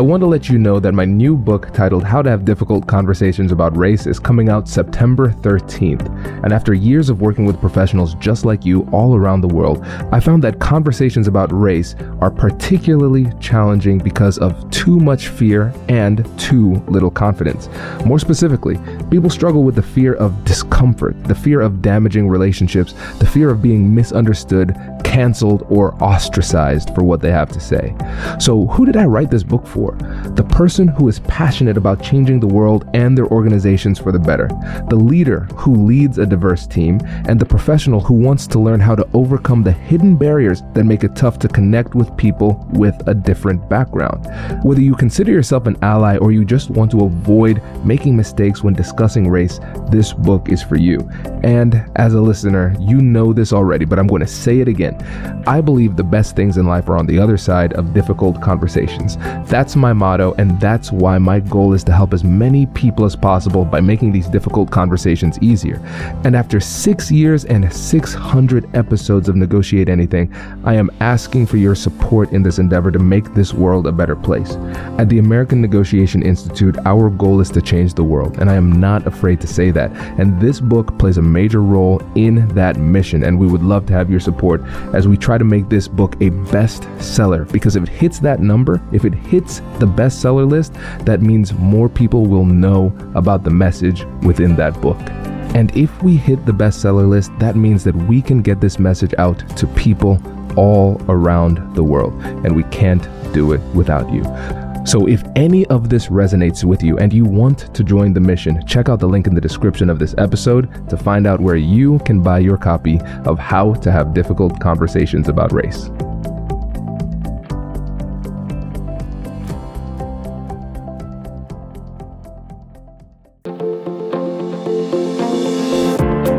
I want to let you know that my new book titled How to Have Difficult Conversations About Race is coming out September 13th. And after years of working with professionals just like you all around the world, I found that conversations about race are particularly challenging because of too much fear and too little confidence. More specifically, people struggle with the fear of discomfort, the fear of damaging relationships, the fear of being misunderstood, canceled, or ostracized for what they have to say. So, who did I write this book for? The person who is passionate about changing the world and their organizations for the better, the leader who leads a diverse team, and the professional who wants to learn how to overcome the hidden barriers that make it tough to connect with people with a different background. Whether you consider yourself an ally or you just want to avoid making mistakes when discussing race, this book is for you. And as a listener, you know this already, but I'm going to say it again. I believe the best things in life are on the other side of difficult conversations. That's my motto, and that's why my goal is to help as many people as possible by making these difficult conversations easier. And after six years and 600 episodes of Negotiate Anything, I am asking for your support in this endeavor to make this world a better place. At the American Negotiation Institute, our goal is to change the world, and I am not afraid to say that. And this book plays a major role in that mission, and we would love to have your support as we try to make this book a bestseller. Because if it hits that number, if it hits the bestseller list, that means more people will know about the message within that book. And if we hit the bestseller list, that means that we can get this message out to people all around the world. And we can't do it without you. So, if any of this resonates with you and you want to join the mission, check out the link in the description of this episode to find out where you can buy your copy of How to Have Difficult Conversations About Race.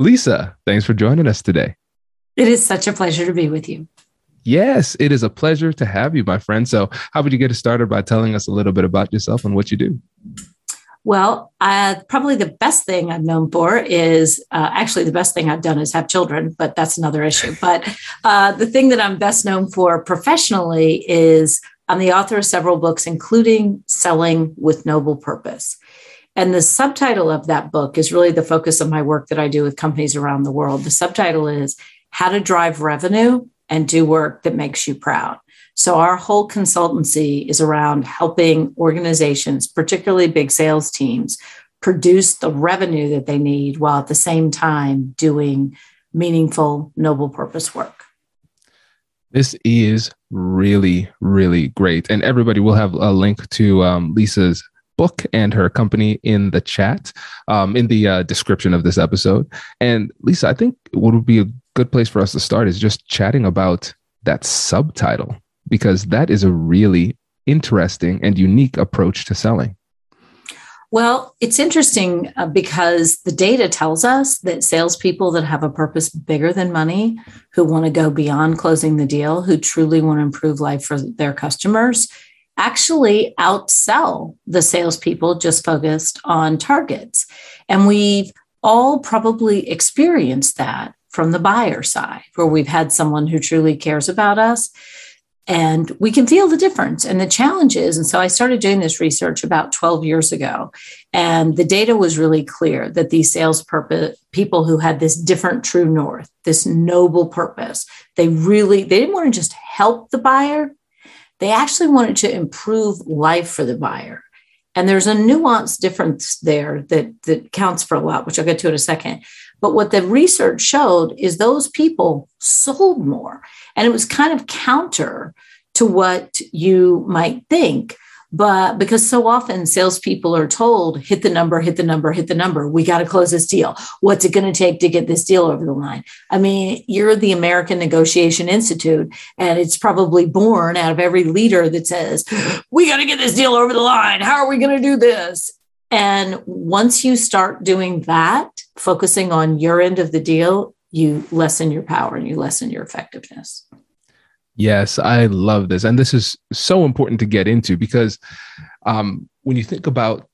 Lisa, thanks for joining us today. It is such a pleasure to be with you. Yes, it is a pleasure to have you, my friend. So, how would you get us started by telling us a little bit about yourself and what you do? Well, uh, probably the best thing I'm known for is uh, actually the best thing I've done is have children, but that's another issue. But uh, the thing that I'm best known for professionally is I'm the author of several books, including Selling with Noble Purpose. And the subtitle of that book is really the focus of my work that I do with companies around the world. The subtitle is How to Drive Revenue and Do Work That Makes You Proud. So, our whole consultancy is around helping organizations, particularly big sales teams, produce the revenue that they need while at the same time doing meaningful, noble purpose work. This is really, really great. And everybody will have a link to um, Lisa's book and her company in the chat, um, in the uh, description of this episode. And Lisa, I think what would be a good place for us to start is just chatting about that subtitle, because that is a really interesting and unique approach to selling. Well, it's interesting uh, because the data tells us that salespeople that have a purpose bigger than money, who want to go beyond closing the deal, who truly want to improve life for their customers, actually outsell the salespeople just focused on targets. And we've all probably experienced that from the buyer side, where we've had someone who truly cares about us and we can feel the difference and the challenges. And so I started doing this research about 12 years ago. And the data was really clear that these sales purpose people who had this different true north, this noble purpose, they really they didn't want to just help the buyer. They actually wanted to improve life for the buyer. And there's a nuanced difference there that, that counts for a lot, which I'll get to in a second. But what the research showed is those people sold more. And it was kind of counter to what you might think. But because so often salespeople are told, hit the number, hit the number, hit the number. We got to close this deal. What's it going to take to get this deal over the line? I mean, you're the American Negotiation Institute, and it's probably born out of every leader that says, we got to get this deal over the line. How are we going to do this? And once you start doing that, focusing on your end of the deal, you lessen your power and you lessen your effectiveness. Yes, I love this. And this is so important to get into because um, when you think about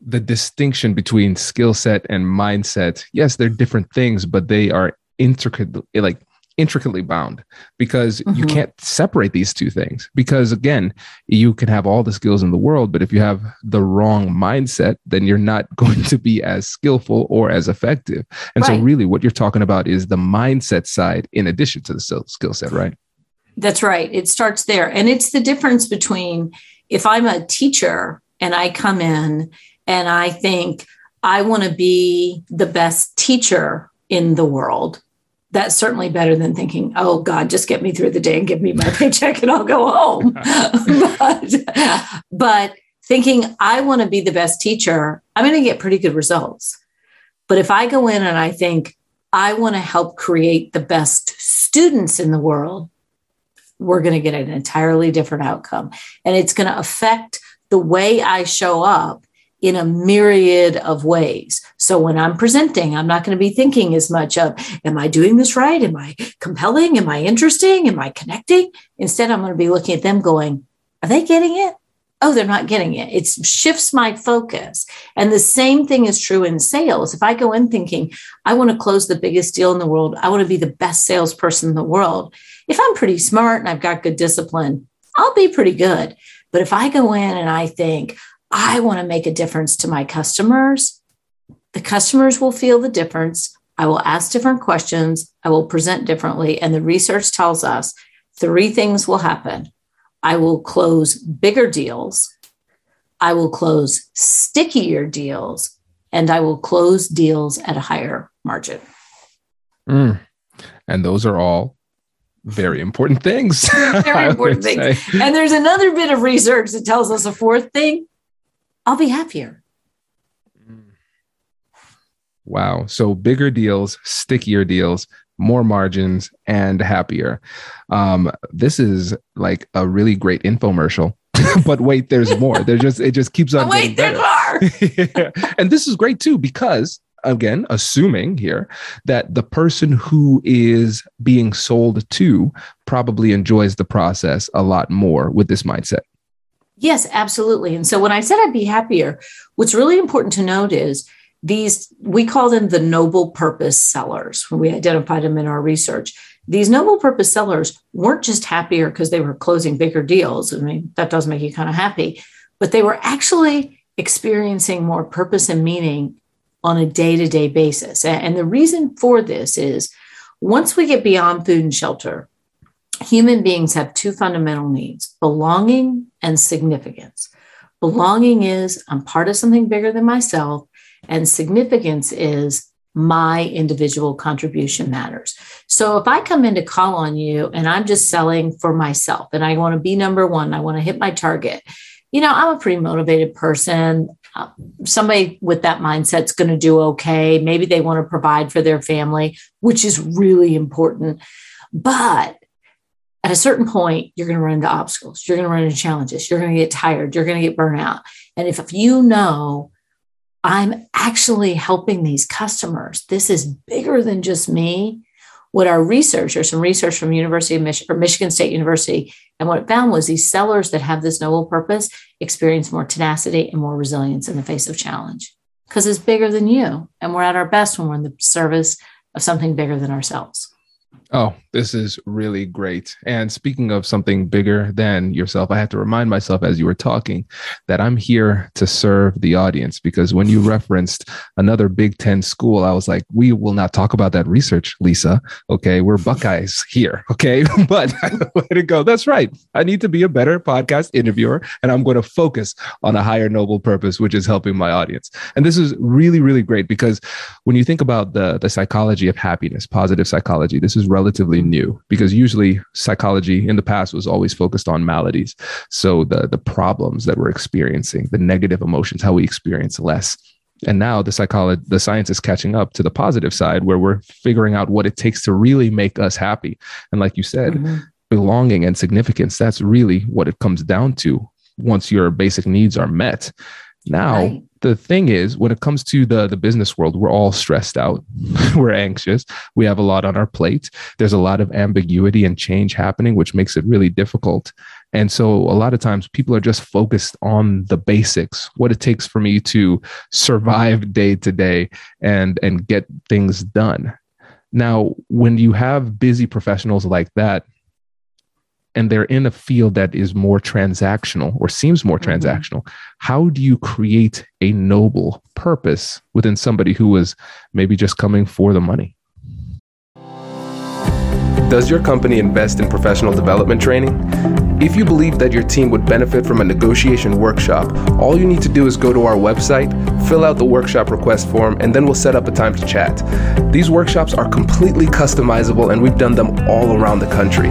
the distinction between skill set and mindset, yes, they're different things, but they are intricately like intricately bound because mm-hmm. you can't separate these two things because again you can have all the skills in the world but if you have the wrong mindset then you're not going to be as skillful or as effective and right. so really what you're talking about is the mindset side in addition to the skill set right that's right it starts there and it's the difference between if i'm a teacher and i come in and i think i want to be the best teacher in the world that's certainly better than thinking, oh God, just get me through the day and give me my paycheck and I'll go home. but, but thinking, I want to be the best teacher, I'm going to get pretty good results. But if I go in and I think, I want to help create the best students in the world, we're going to get an entirely different outcome. And it's going to affect the way I show up in a myriad of ways. So when I'm presenting, I'm not going to be thinking as much of, am I doing this right? Am I compelling? Am I interesting? Am I connecting? Instead, I'm going to be looking at them going, are they getting it? Oh, they're not getting it. It shifts my focus. And the same thing is true in sales. If I go in thinking, I want to close the biggest deal in the world, I want to be the best salesperson in the world. If I'm pretty smart and I've got good discipline, I'll be pretty good. But if I go in and I think, I want to make a difference to my customers. The customers will feel the difference. I will ask different questions. I will present differently. And the research tells us three things will happen I will close bigger deals, I will close stickier deals, and I will close deals at a higher margin. Mm. And those are all very important things. very important things. Say. And there's another bit of research that tells us a fourth thing I'll be happier. Wow. So bigger deals, stickier deals, more margins, and happier. Um, this is like a really great infomercial. but wait, there's more. There's just it just keeps on. wait, there's more. And this is great too because again, assuming here that the person who is being sold to probably enjoys the process a lot more with this mindset. Yes, absolutely. And so when I said I'd be happier, what's really important to note is these, we call them the noble purpose sellers when we identified them in our research. These noble purpose sellers weren't just happier because they were closing bigger deals. I mean, that does make you kind of happy, but they were actually experiencing more purpose and meaning on a day to day basis. And the reason for this is once we get beyond food and shelter, human beings have two fundamental needs belonging and significance. Belonging is I'm part of something bigger than myself, and significance is my individual contribution matters. So if I come in to call on you and I'm just selling for myself and I want to be number one, I want to hit my target, you know, I'm a pretty motivated person. Somebody with that mindset's going to do okay. Maybe they want to provide for their family, which is really important. But at a certain point, you're going to run into obstacles, you're going to run into challenges, you're going to get tired, you're going to get burnout. And if you know I'm actually helping these customers, this is bigger than just me. What our researchers, some research from University of Mich- or Michigan State University, and what it found was these sellers that have this noble purpose experience more tenacity and more resilience in the face of challenge. because it's bigger than you. And we're at our best when we're in the service of something bigger than ourselves. Oh, this is really great. And speaking of something bigger than yourself, I have to remind myself as you were talking that I'm here to serve the audience because when you referenced another Big Ten school, I was like, we will not talk about that research, Lisa. Okay. We're Buckeyes here. Okay. but way to go. That's right. I need to be a better podcast interviewer and I'm going to focus on a higher noble purpose, which is helping my audience. And this is really, really great because when you think about the, the psychology of happiness, positive psychology, this is relatively new because usually psychology in the past was always focused on maladies. So the the problems that we're experiencing, the negative emotions, how we experience less. And now the psychology, the science is catching up to the positive side where we're figuring out what it takes to really make us happy. And like you said, mm-hmm. belonging and significance, that's really what it comes down to once your basic needs are met. Now, right the thing is when it comes to the the business world we're all stressed out. We're anxious. We have a lot on our plate. There's a lot of ambiguity and change happening which makes it really difficult. And so a lot of times people are just focused on the basics what it takes for me to survive day to day and and get things done. Now when you have busy professionals like that and they're in a field that is more transactional or seems more mm-hmm. transactional how do you create a noble purpose within somebody who was maybe just coming for the money does your company invest in professional development training if you believe that your team would benefit from a negotiation workshop, all you need to do is go to our website, fill out the workshop request form, and then we'll set up a time to chat. These workshops are completely customizable and we've done them all around the country.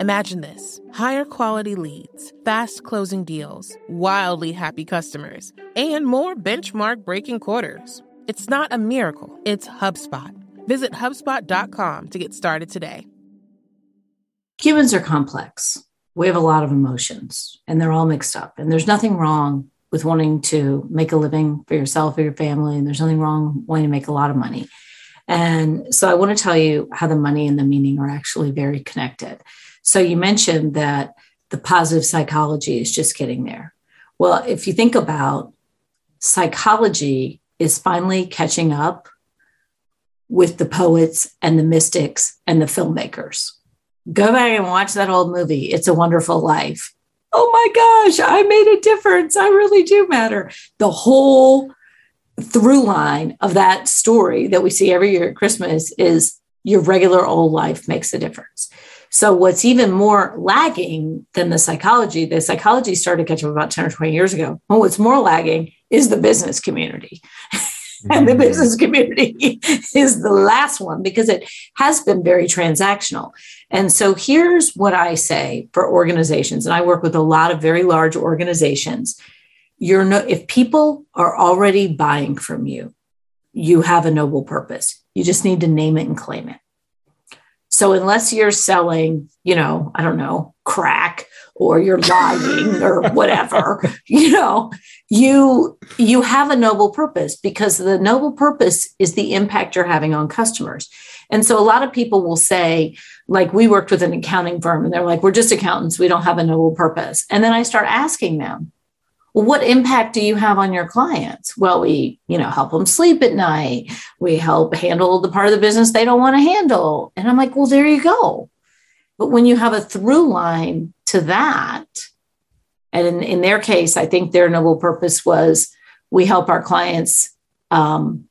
Imagine this higher quality leads, fast closing deals, wildly happy customers, and more benchmark breaking quarters. It's not a miracle, it's HubSpot. Visit HubSpot.com to get started today. Humans are complex. We have a lot of emotions, and they're all mixed up. And there's nothing wrong with wanting to make a living for yourself or your family, and there's nothing wrong wanting to make a lot of money. And so I want to tell you how the money and the meaning are actually very connected. So you mentioned that the positive psychology is just getting there. Well, if you think about psychology is finally catching up with the poets and the mystics and the filmmakers. Go back and watch that old movie, It's a Wonderful Life. Oh my gosh, I made a difference. I really do matter. The whole through line of that story that we see every year at Christmas is your regular old life makes a difference. So what's even more lagging than the psychology, the psychology started catching up about 10 or 20 years ago. Well, what's more lagging is the business community. and the mm-hmm. business community is the last one because it has been very transactional. And so here's what I say for organizations, and I work with a lot of very large organizations. You're no, if people are already buying from you, you have a noble purpose. You just need to name it and claim it. So unless you're selling, you know, I don't know, crack or you're lying or whatever, you know, you you have a noble purpose because the noble purpose is the impact you're having on customers. And so a lot of people will say, like, we worked with an accounting firm and they're like, we're just accountants, we don't have a noble purpose. And then I start asking them, what impact do you have on your clients? Well, we, you know, help them sleep at night. We help handle the part of the business they don't want to handle. And I'm like, well, there you go. But when you have a through line to that, and in, in their case, I think their noble purpose was we help our clients, um,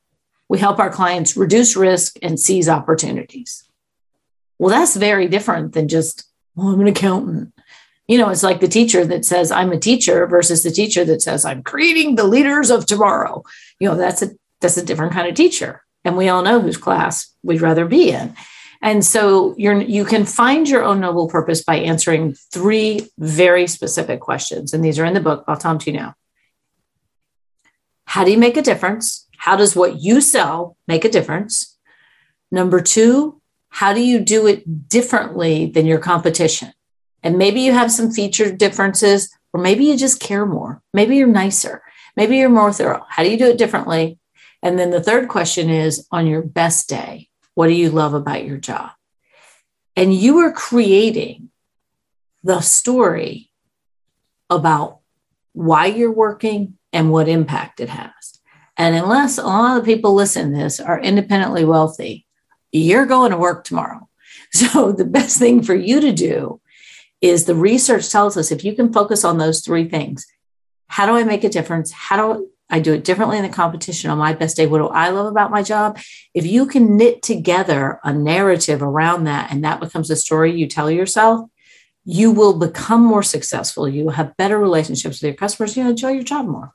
we help our clients reduce risk and seize opportunities. Well, that's very different than just, well, I'm an accountant. You know, it's like the teacher that says, I'm a teacher versus the teacher that says, I'm creating the leaders of tomorrow. You know, that's a that's a different kind of teacher. And we all know whose class we'd rather be in. And so you're you can find your own noble purpose by answering three very specific questions. And these are in the book. I'll tell them to you now. How do you make a difference? How does what you sell make a difference? Number two, how do you do it differently than your competition? And maybe you have some feature differences, or maybe you just care more. Maybe you're nicer. Maybe you're more thorough. How do you do it differently? And then the third question is on your best day, what do you love about your job? And you are creating the story about why you're working and what impact it has. And unless a lot of the people listening to this are independently wealthy, you're going to work tomorrow. So the best thing for you to do is the research tells us if you can focus on those three things, how do I make a difference? How do I do it differently in the competition on my best day. What do I love about my job? If you can knit together a narrative around that and that becomes a story you tell yourself, you will become more successful. You will have better relationships with your customers. You enjoy your job more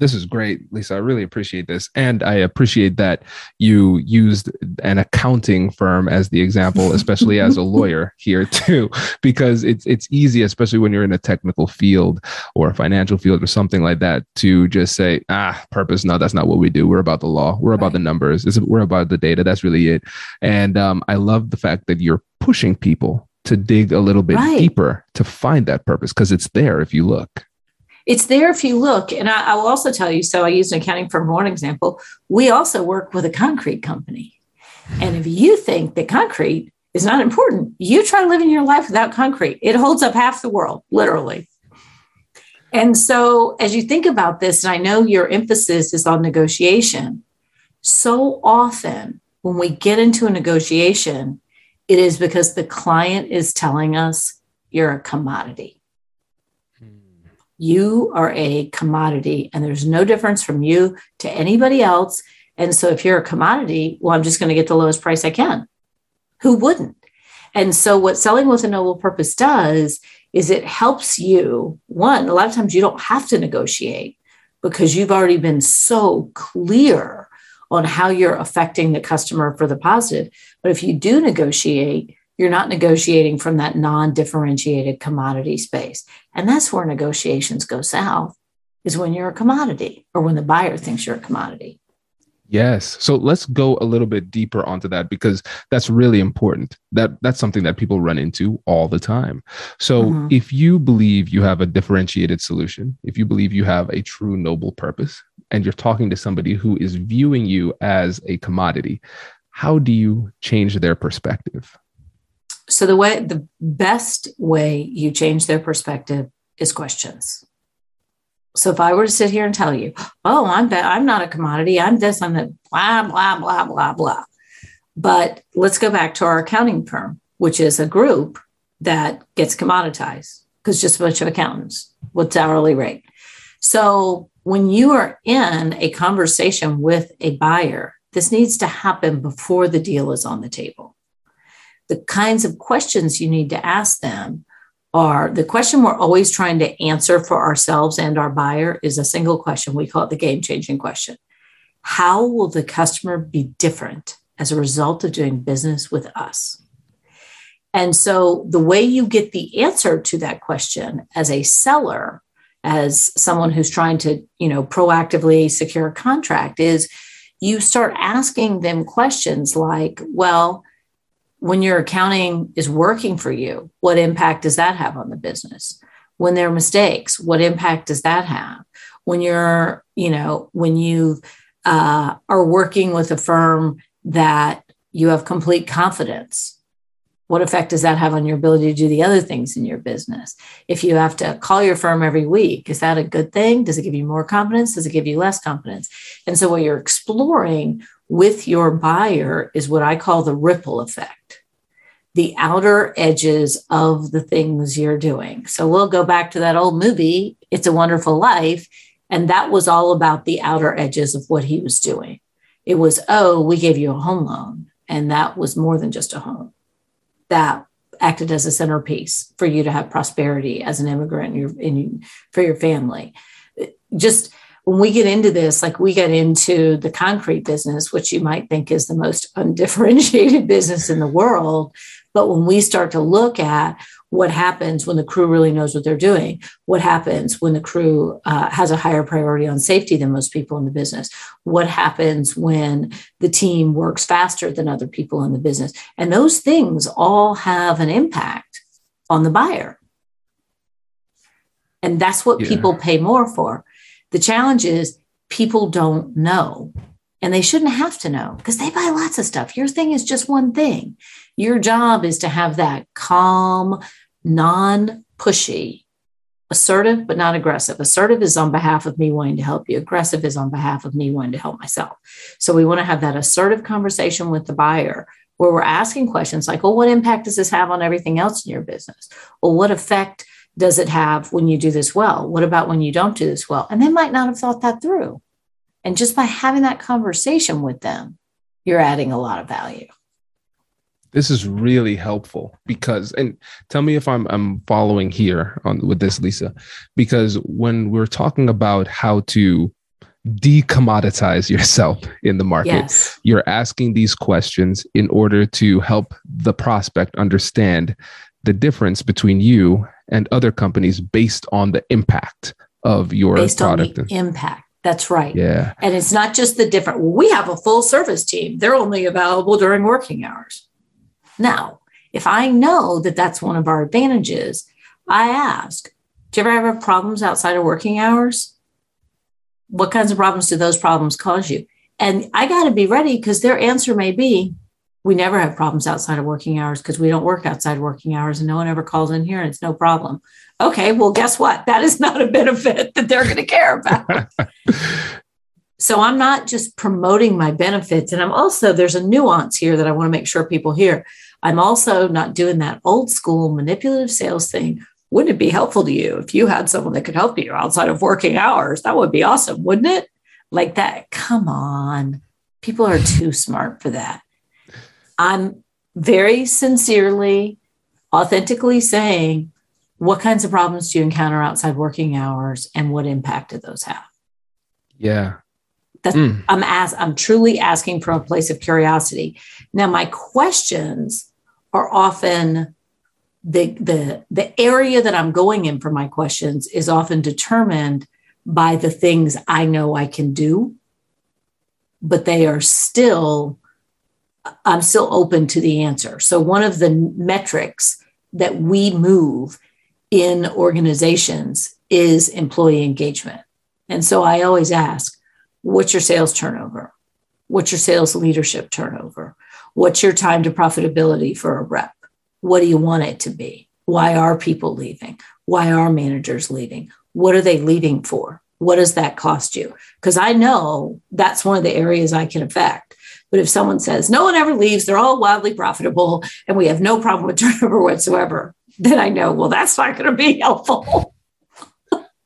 this is great, Lisa. I really appreciate this. And I appreciate that you used an accounting firm as the example, especially as a lawyer here too, because it's it's easy, especially when you're in a technical field or a financial field or something like that, to just say, ah, purpose. No, that's not what we do. We're about the law. We're about right. the numbers. we're about the data. That's really it. And um, I love the fact that you're pushing people to dig a little bit right. deeper to find that purpose because it's there if you look it's there if you look. And I, I will also tell you so I use an accounting firm for one example. We also work with a concrete company. And if you think that concrete is not important, you try living your life without concrete. It holds up half the world, literally. And so, as you think about this, and I know your emphasis is on negotiation, so often when we get into a negotiation, it is because the client is telling us you're a commodity. You are a commodity, and there's no difference from you to anybody else. And so, if you're a commodity, well, I'm just going to get the lowest price I can. Who wouldn't? And so, what selling with a noble purpose does is it helps you. One, a lot of times you don't have to negotiate because you've already been so clear on how you're affecting the customer for the positive. But if you do negotiate, you're not negotiating from that non differentiated commodity space. And that's where negotiations go south, is when you're a commodity or when the buyer thinks you're a commodity. Yes. So let's go a little bit deeper onto that because that's really important. That that's something that people run into all the time. So mm-hmm. if you believe you have a differentiated solution, if you believe you have a true noble purpose and you're talking to somebody who is viewing you as a commodity, how do you change their perspective? So the way the best way you change their perspective is questions. So if I were to sit here and tell you, "Oh, I'm be- I'm not a commodity. I'm this. I'm that." Blah blah blah blah blah. But let's go back to our accounting firm, which is a group that gets commoditized because just a bunch of accountants. What's hourly rate? So when you are in a conversation with a buyer, this needs to happen before the deal is on the table the kinds of questions you need to ask them are the question we're always trying to answer for ourselves and our buyer is a single question. We call it the game changing question. How will the customer be different as a result of doing business with us? And so the way you get the answer to that question as a seller, as someone who's trying to, you know, proactively secure a contract is you start asking them questions like, well, when your accounting is working for you, what impact does that have on the business? When there are mistakes, what impact does that have? When you're, you know, when you uh, are working with a firm that you have complete confidence, what effect does that have on your ability to do the other things in your business? If you have to call your firm every week, is that a good thing? Does it give you more confidence? Does it give you less confidence? And so, what you're exploring with your buyer is what I call the ripple effect, the outer edges of the things you're doing. So, we'll go back to that old movie, It's a Wonderful Life. And that was all about the outer edges of what he was doing. It was, oh, we gave you a home loan. And that was more than just a home that acted as a centerpiece for you to have prosperity as an immigrant in your, in, for your family. Just when we get into this, like we get into the concrete business, which you might think is the most undifferentiated business in the world. But when we start to look at what happens when the crew really knows what they're doing, what happens when the crew uh, has a higher priority on safety than most people in the business, what happens when the team works faster than other people in the business. And those things all have an impact on the buyer. And that's what yeah. people pay more for. The challenge is people don't know and they shouldn't have to know because they buy lots of stuff. Your thing is just one thing. Your job is to have that calm, non pushy, assertive, but not aggressive. Assertive is on behalf of me wanting to help you, aggressive is on behalf of me wanting to help myself. So we want to have that assertive conversation with the buyer where we're asking questions like, well, what impact does this have on everything else in your business? Well, what effect does it have when you do this well? What about when you don't do this well? And they might not have thought that through. And just by having that conversation with them, you're adding a lot of value. This is really helpful because, and tell me if I'm I'm following here on with this, Lisa, because when we're talking about how to decommoditize yourself in the market. Yes. You're asking these questions in order to help the prospect understand the difference between you and other companies based on the impact of your based product. On the impact. That's right. Yeah. And it's not just the different, we have a full service team. They're only available during working hours. Now, if I know that that's one of our advantages, I ask, do you ever have problems outside of working hours? What kinds of problems do those problems cause you? And I got to be ready because their answer may be, we never have problems outside of working hours because we don't work outside working hours and no one ever calls in here and it's no problem. Okay, well, guess what? That is not a benefit that they're going to care about. so I'm not just promoting my benefits. And I'm also, there's a nuance here that I want to make sure people hear. I'm also not doing that old school manipulative sales thing. Wouldn't it be helpful to you if you had someone that could help you outside of working hours? That would be awesome, wouldn't it? Like that. Come on. People are too smart for that. I'm very sincerely, authentically saying, what kinds of problems do you encounter outside working hours and what impact do those have? Yeah. That's, mm. I'm as I'm truly asking from a place of curiosity. Now, my questions are often the the the area that I'm going in for my questions is often determined by the things I know I can do, but they are still I'm still open to the answer. So, one of the metrics that we move in organizations is employee engagement. And so, I always ask, what's your sales turnover? What's your sales leadership turnover? What's your time to profitability for a rep? What do you want it to be? Why are people leaving? Why are managers leaving? What are they leaving for? What does that cost you? Because I know that's one of the areas I can affect but if someone says no one ever leaves, they're all wildly profitable, and we have no problem with turnover whatsoever, then I know, well, that's not going to be helpful.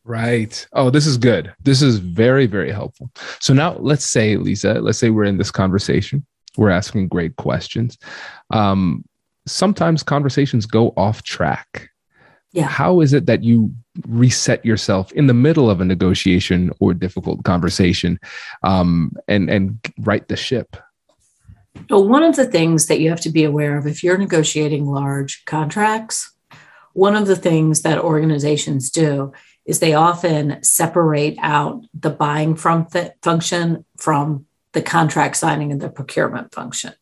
Right. Oh, this is good. This is very, very helpful. So now let's say, Lisa, let's say we're in this conversation. We're asking great questions. Um, sometimes conversations go off track. Yeah. How is it that you reset yourself in the middle of a negotiation or difficult conversation um, and, and right the ship? So, one of the things that you have to be aware of if you're negotiating large contracts, one of the things that organizations do is they often separate out the buying from th- function from the contract signing and the procurement function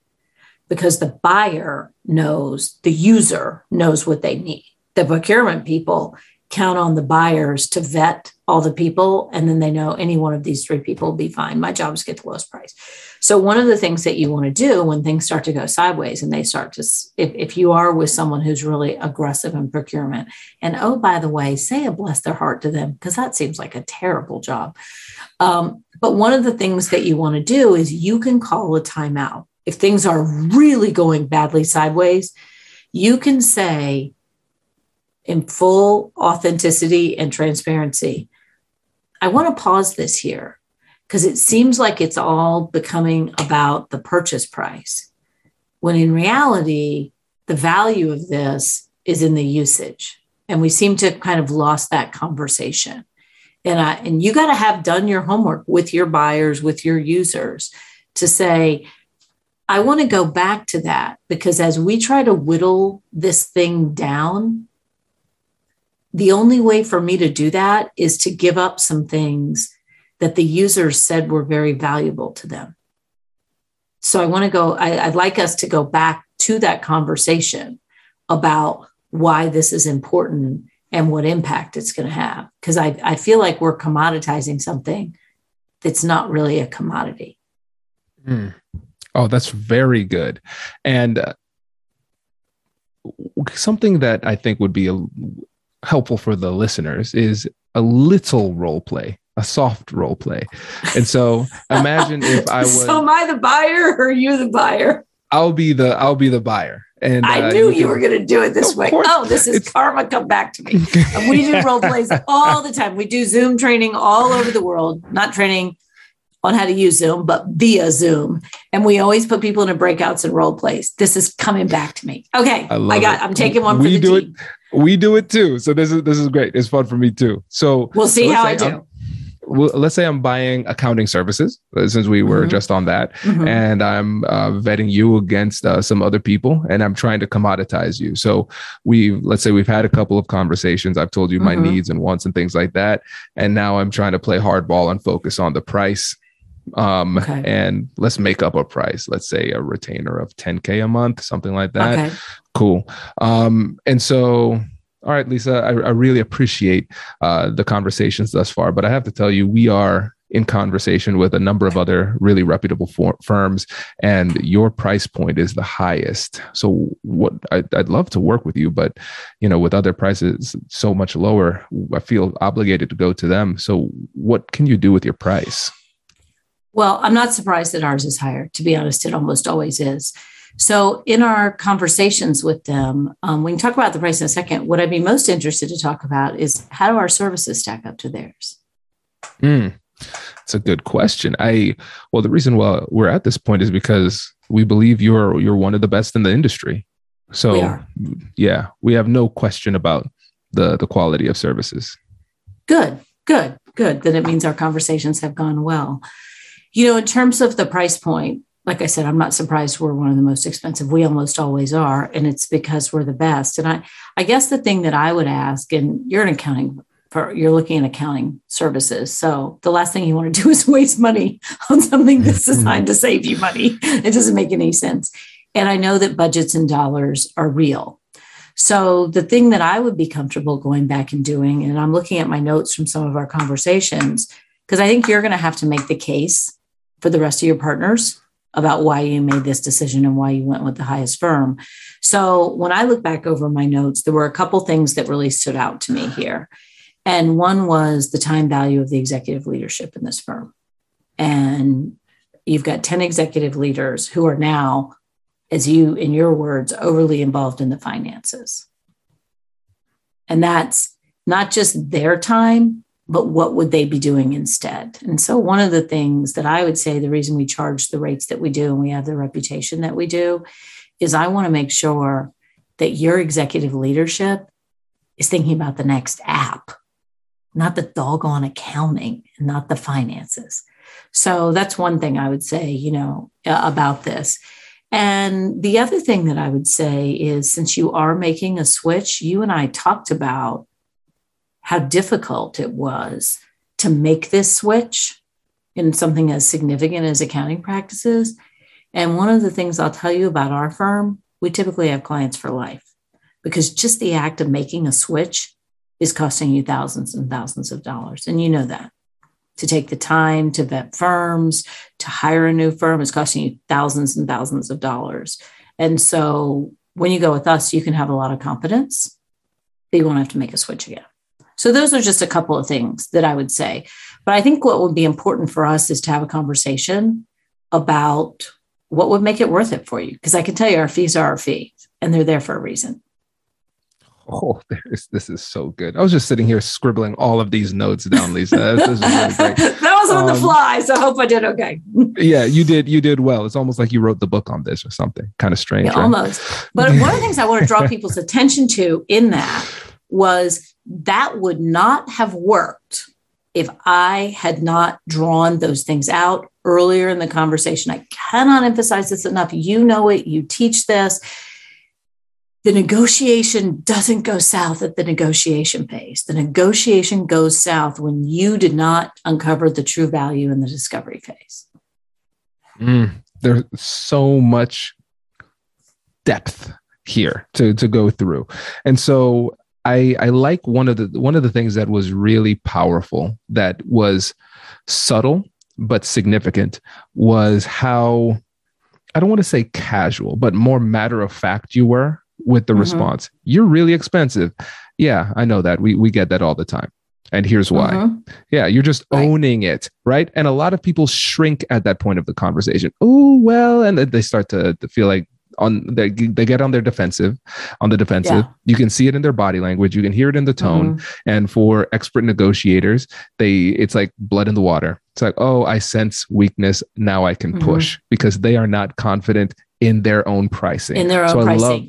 because the buyer knows, the user knows what they need. The procurement people count on the buyers to vet all the people, and then they know any one of these three people will be fine. My job is get the lowest price. So, one of the things that you want to do when things start to go sideways and they start to, if, if you are with someone who's really aggressive in procurement, and oh, by the way, say a bless their heart to them, because that seems like a terrible job. Um, but one of the things that you want to do is you can call a timeout. If things are really going badly sideways, you can say, in full authenticity and transparency, I want to pause this here because it seems like it's all becoming about the purchase price, when in reality, the value of this is in the usage. And we seem to kind of lost that conversation. And, I, and you got to have done your homework with your buyers, with your users to say, I want to go back to that because as we try to whittle this thing down, the only way for me to do that is to give up some things that the users said were very valuable to them. So I want to go, I, would like us to go back to that conversation about why this is important and what impact it's going to have. Because I, I feel like we're commoditizing something that's not really a commodity. Mm. Oh, that's very good. And uh, something that I think would be a, helpful for the listeners is a little role play a soft role play and so imagine if i was so am i the buyer or are you the buyer i'll be the i'll be the buyer and I uh, knew you, were going to do it this way. Course. Oh, this is it's, karma. Come back to me. we do role plays all the time. We do Zoom training all over the world, not training on how to use Zoom, but via Zoom. And we always put people in breakouts and role plays. This is coming back to me. Okay. I, I got, it. I'm taking one we do team. It, we do it too. So this is, this is great. It's fun for me too. So we'll see so how I do. I'm, well, let's say I'm buying accounting services, uh, since we were mm-hmm. just on that, mm-hmm. and I'm uh, vetting you against uh, some other people, and I'm trying to commoditize you. So we, let's say we've had a couple of conversations. I've told you my mm-hmm. needs and wants and things like that, and now I'm trying to play hardball and focus on the price um okay. and let's make up a price. Let's say a retainer of 10k a month something like that. Okay. cool. Um and so all right lisa i, I really appreciate uh the conversations thus far but i have to tell you we are in conversation with a number of other really reputable for- firms and your price point is the highest. So what I, i'd love to work with you but you know with other prices so much lower i feel obligated to go to them. So what can you do with your price well, I'm not surprised that ours is higher. To be honest, it almost always is. So, in our conversations with them, um, we can talk about the price in a second. What I'd be most interested to talk about is how do our services stack up to theirs? Mm, that's a good question. I well, the reason why we're at this point is because we believe you're you're one of the best in the industry. So, we yeah, we have no question about the the quality of services. Good, good, good. Then it means our conversations have gone well. You know, in terms of the price point, like I said, I'm not surprised we're one of the most expensive. We almost always are, and it's because we're the best. And I, I guess the thing that I would ask, and you're an accounting for you're looking at accounting services. So the last thing you want to do is waste money on something that's mm-hmm. designed to save you money. It doesn't make any sense. And I know that budgets and dollars are real. So the thing that I would be comfortable going back and doing, and I'm looking at my notes from some of our conversations, because I think you're going to have to make the case for the rest of your partners about why you made this decision and why you went with the highest firm. So when I look back over my notes, there were a couple things that really stood out to me here. And one was the time value of the executive leadership in this firm. And you've got 10 executive leaders who are now, as you, in your words, overly involved in the finances. And that's not just their time, but what would they be doing instead? And so, one of the things that I would say the reason we charge the rates that we do and we have the reputation that we do is I want to make sure that your executive leadership is thinking about the next app, not the doggone accounting not the finances. So, that's one thing I would say, you know, about this. And the other thing that I would say is since you are making a switch, you and I talked about how difficult it was to make this switch in something as significant as accounting practices. And one of the things I'll tell you about our firm, we typically have clients for life because just the act of making a switch is costing you thousands and thousands of dollars. And you know that. To take the time to vet firms, to hire a new firm is costing you thousands and thousands of dollars. And so when you go with us, you can have a lot of confidence, but you won't have to make a switch again. So those are just a couple of things that I would say. But I think what would be important for us is to have a conversation about what would make it worth it for you. Because I can tell you our fees are our fees and they're there for a reason. Oh, this, this is so good. I was just sitting here scribbling all of these notes down, Lisa. This, is really that was on um, the fly, so I hope I did okay. yeah, you did. You did well. It's almost like you wrote the book on this or something. Kind of strange. Yeah, right? almost. But one of the things I want to draw people's attention to in that was that would not have worked if I had not drawn those things out earlier in the conversation. I cannot emphasize this enough. You know it. You teach this the negotiation doesn't go south at the negotiation phase. The negotiation goes south when you did not uncover the true value in the discovery phase. Mm, there's so much depth here to, to go through. And so I, I like one of the one of the things that was really powerful that was subtle but significant was how I don't want to say casual, but more matter of fact you were with the mm-hmm. response. You're really expensive. Yeah, I know that. We we get that all the time. And here's why. Mm-hmm. Yeah, you're just right. owning it, right? And a lot of people shrink at that point of the conversation. Oh, well, and they start to, to feel like on they, they get on their defensive on the defensive yeah. you can see it in their body language you can hear it in the tone mm-hmm. and for expert negotiators they it's like blood in the water it's like oh i sense weakness now i can mm-hmm. push because they are not confident in their own pricing. In their own so pricing. Love,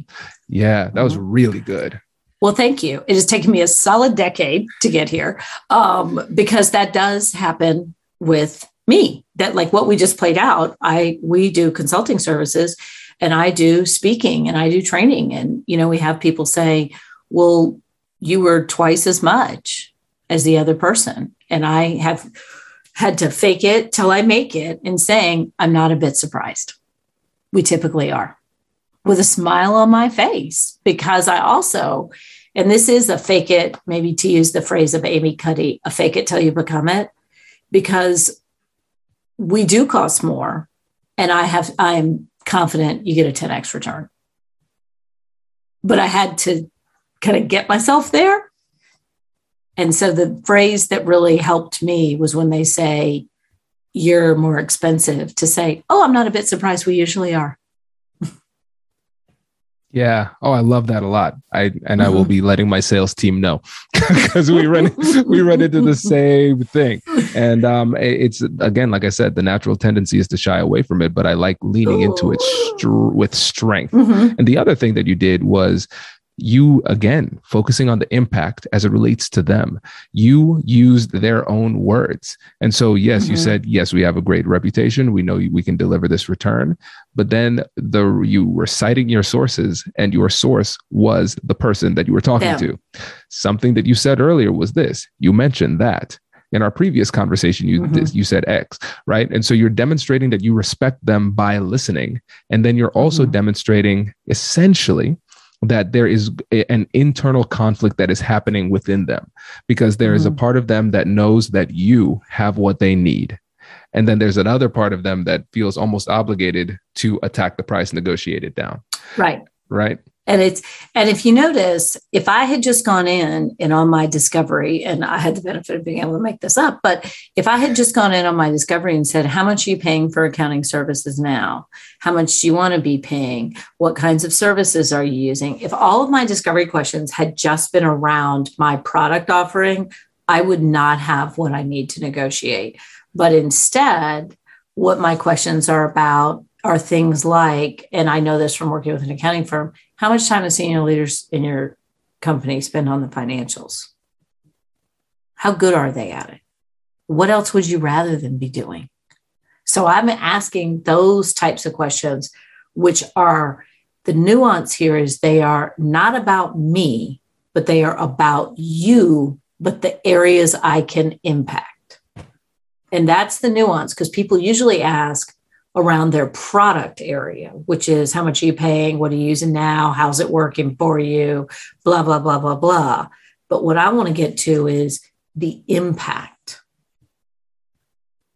yeah, that was mm-hmm. really good. Well, thank you. It has taken me a solid decade to get here um, because that does happen with me. That like what we just played out. I we do consulting services, and I do speaking and I do training, and you know we have people say, "Well, you were twice as much as the other person," and I have had to fake it till I make it, and saying I'm not a bit surprised. We typically are with a smile on my face because I also, and this is a fake it, maybe to use the phrase of Amy Cuddy, a fake it till you become it, because we do cost more. And I have, I am confident you get a 10x return. But I had to kind of get myself there. And so the phrase that really helped me was when they say, you're more expensive to say, oh, I'm not a bit surprised. We usually are. Yeah. Oh, I love that a lot. I and. I will mm-hmm. be letting my sales team know because we run we run into the same thing. And um, it's again, like I said, the natural tendency is to shy away from it, but I like leaning into it str- with strength. Mm-hmm. And the other thing that you did was you again focusing on the impact as it relates to them. You used their own words. And so yes mm-hmm. you said yes we have a great reputation. We know we can deliver this return. But then the you were citing your sources and your source was the person that you were talking yeah. to. Something that you said earlier was this. You mentioned that. In our previous conversation you mm-hmm. this, you said x right? And so you're demonstrating that you respect them by listening. And then you're also mm-hmm. demonstrating essentially that there is a, an internal conflict that is happening within them because there mm-hmm. is a mm-hmm. part of them that knows that you have what they need and then there's another part of them that feels almost obligated to attack the price negotiate it down right right and it's and if you notice if i had just gone in and on my discovery and i had the benefit of being able to make this up but if i had just gone in on my discovery and said how much are you paying for accounting services now? How much do you want to be paying? What kinds of services are you using? If all of my discovery questions had just been around my product offering i would not have what i need to negotiate. But instead what my questions are about are things like, and I know this from working with an accounting firm, how much time do senior leaders in your company spend on the financials? How good are they at it? What else would you rather than be doing? So I'm asking those types of questions, which are the nuance here is they are not about me, but they are about you, but the areas I can impact. And that's the nuance because people usually ask, around their product area, which is how much are you paying? What are you using now? How's it working for you? Blah, blah, blah, blah, blah. But what I want to get to is the impact.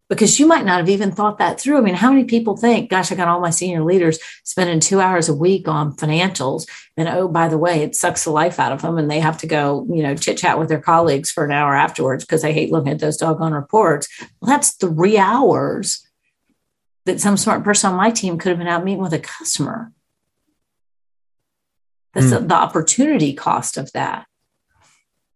Because you might not have even thought that through. I mean, how many people think, gosh, I got all my senior leaders spending two hours a week on financials. And oh, by the way, it sucks the life out of them. And they have to go, you know, chit chat with their colleagues for an hour afterwards because they hate looking at those doggone reports. Well, that's three hours that some smart person on my team could have been out meeting with a customer. That's mm. the opportunity cost of that.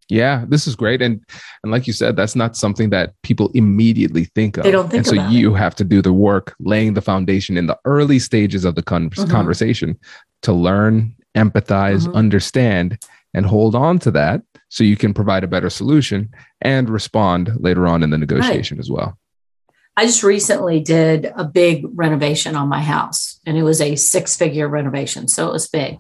Yeah, this is great. And and like you said, that's not something that people immediately think of. They don't think and so you it. have to do the work, laying the foundation in the early stages of the con- mm-hmm. conversation to learn, empathize, mm-hmm. understand, and hold on to that so you can provide a better solution and respond later on in the negotiation right. as well. I just recently did a big renovation on my house, and it was a six figure renovation. So it was big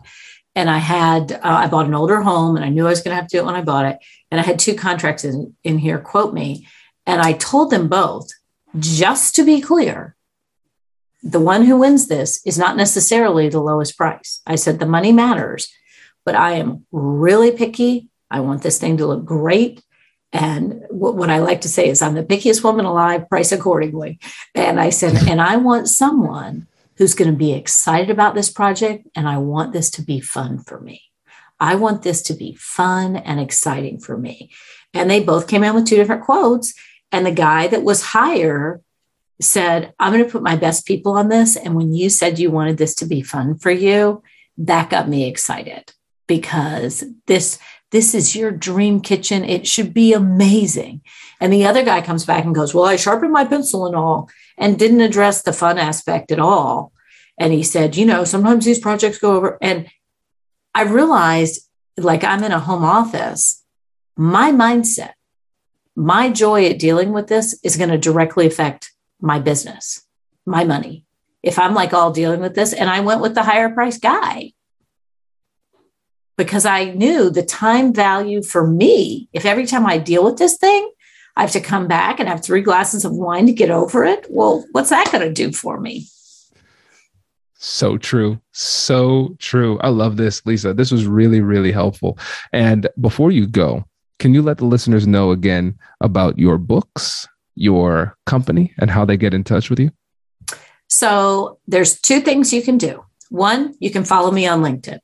and I had uh, I bought an older home and I knew I was going to have to do it when I bought it. And I had two contracts in, in here quote me, and I told them both just to be clear, the one who wins this is not necessarily the lowest price. I said the money matters, but I am really picky. I want this thing to look great. And what, I like to say is, I'm the pickiest woman alive, price accordingly. And I said, and I want someone who's going to be excited about this project. And I want this to be fun for me. I want this to be fun and exciting for me. And they both came in with two different quotes. And the guy that was higher said, I'm going to put my best people on this. And when you said you wanted this to be fun for you, that got me excited because this this is your dream kitchen. It should be amazing. And the other guy comes back and goes, Well, I sharpened my pencil and all, and didn't address the fun aspect at all. And he said, You know, sometimes these projects go over. And I realized, like, I'm in a home office, my mindset, my joy at dealing with this is going to directly affect my business, my money. If I'm like all dealing with this, and I went with the higher price guy, because I knew the time value for me, if every time I deal with this thing, I have to come back and have three glasses of wine to get over it. Well, what's that going to do for me? So true. So true. I love this, Lisa. This was really, really helpful. And before you go, can you let the listeners know again about your books, your company, and how they get in touch with you? So there's two things you can do. One, you can follow me on LinkedIn.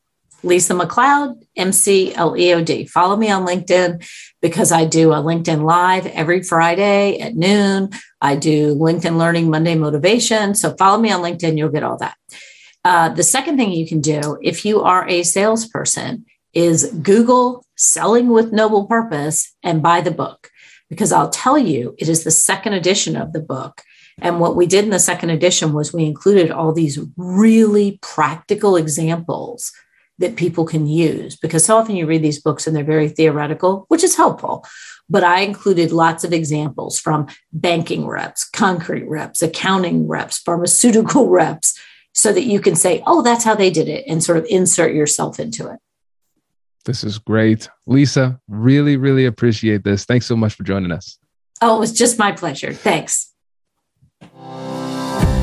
Lisa McLeod, M C L E O D. Follow me on LinkedIn because I do a LinkedIn Live every Friday at noon. I do LinkedIn Learning Monday Motivation. So follow me on LinkedIn, you'll get all that. Uh, the second thing you can do if you are a salesperson is Google Selling with Noble Purpose and buy the book because I'll tell you, it is the second edition of the book. And what we did in the second edition was we included all these really practical examples that people can use because so often you read these books and they're very theoretical, which is helpful. But I included lots of examples from banking reps, concrete reps, accounting reps, pharmaceutical reps, so that you can say, oh, that's how they did it, and sort of insert yourself into it. This is great. Lisa, really, really appreciate this. Thanks so much for joining us. Oh, it was just my pleasure. Thanks.